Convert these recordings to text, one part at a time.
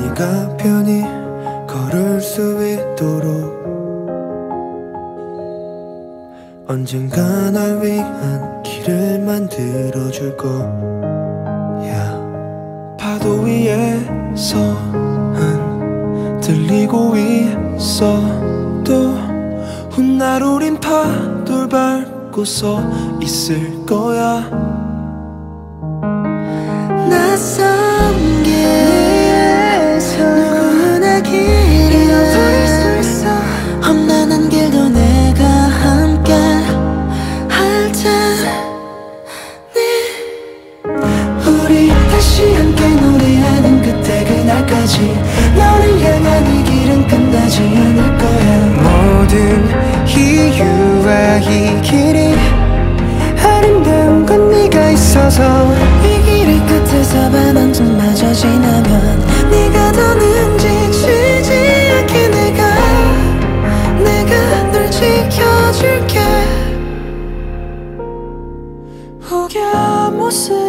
네가 편히 걸을 수 있도록. 언젠가 널 위한 길을 만들어 줄 거야 파도 위에서 흔들리고 있어도 훗날 우린 파도를 밟고 서 있을 거야. 낯선 그날까지. 너를 향한 이 길은 끝나지 않을 거야. 모든 이유와 이 길이 아름다운 건 네가 있어서. 이 길의 끝에서 반환점마저 지나면 네가 더는 지치지 않게 내가 내가 널 지켜줄게. 혹여 무슨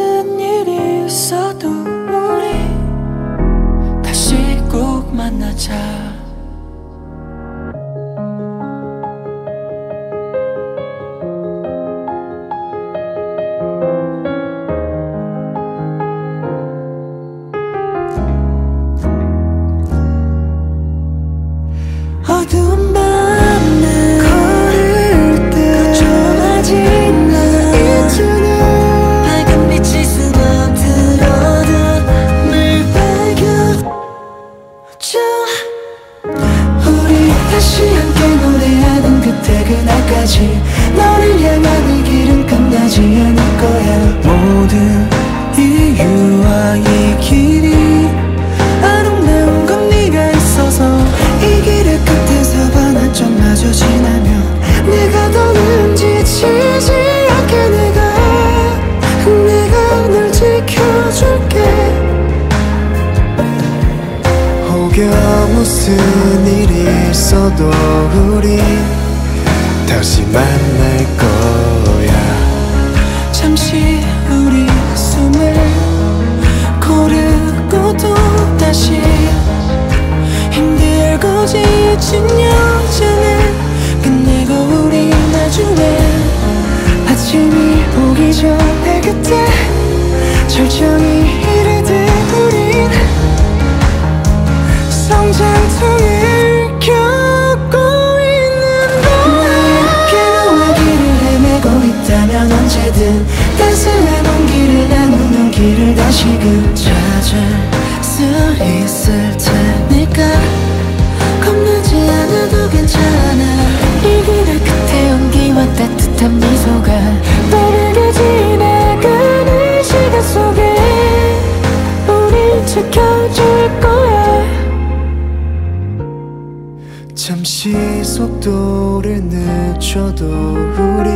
만나자. 어두 그날까지 너를 이 길은 끝나지 않을 거야. 모든 이유와 이 길이 아름다운 건 네가 있어서 이 길의 끝에서 반환점마저 지나면 내가 더는 지치지 않게 내가 내가 널 지켜줄게. 혹여 무슨 일이 있어도 우리 다시 만날 거야. 잠시 우리 숨을 고르고 또 다시 힘들고 지친 여정을 끝내고 우리 나중에 아침이 오기 전에 그때 절정이 이르듯 우린 성장 있을 테니까. 겁나지 않아도 괜찮아. 이 길의 끝에 온기와 따뜻한 미소가 빠르게 지나가는 시간 속에 우리 지켜줄 거야. 잠시 속도를 늦춰도 우리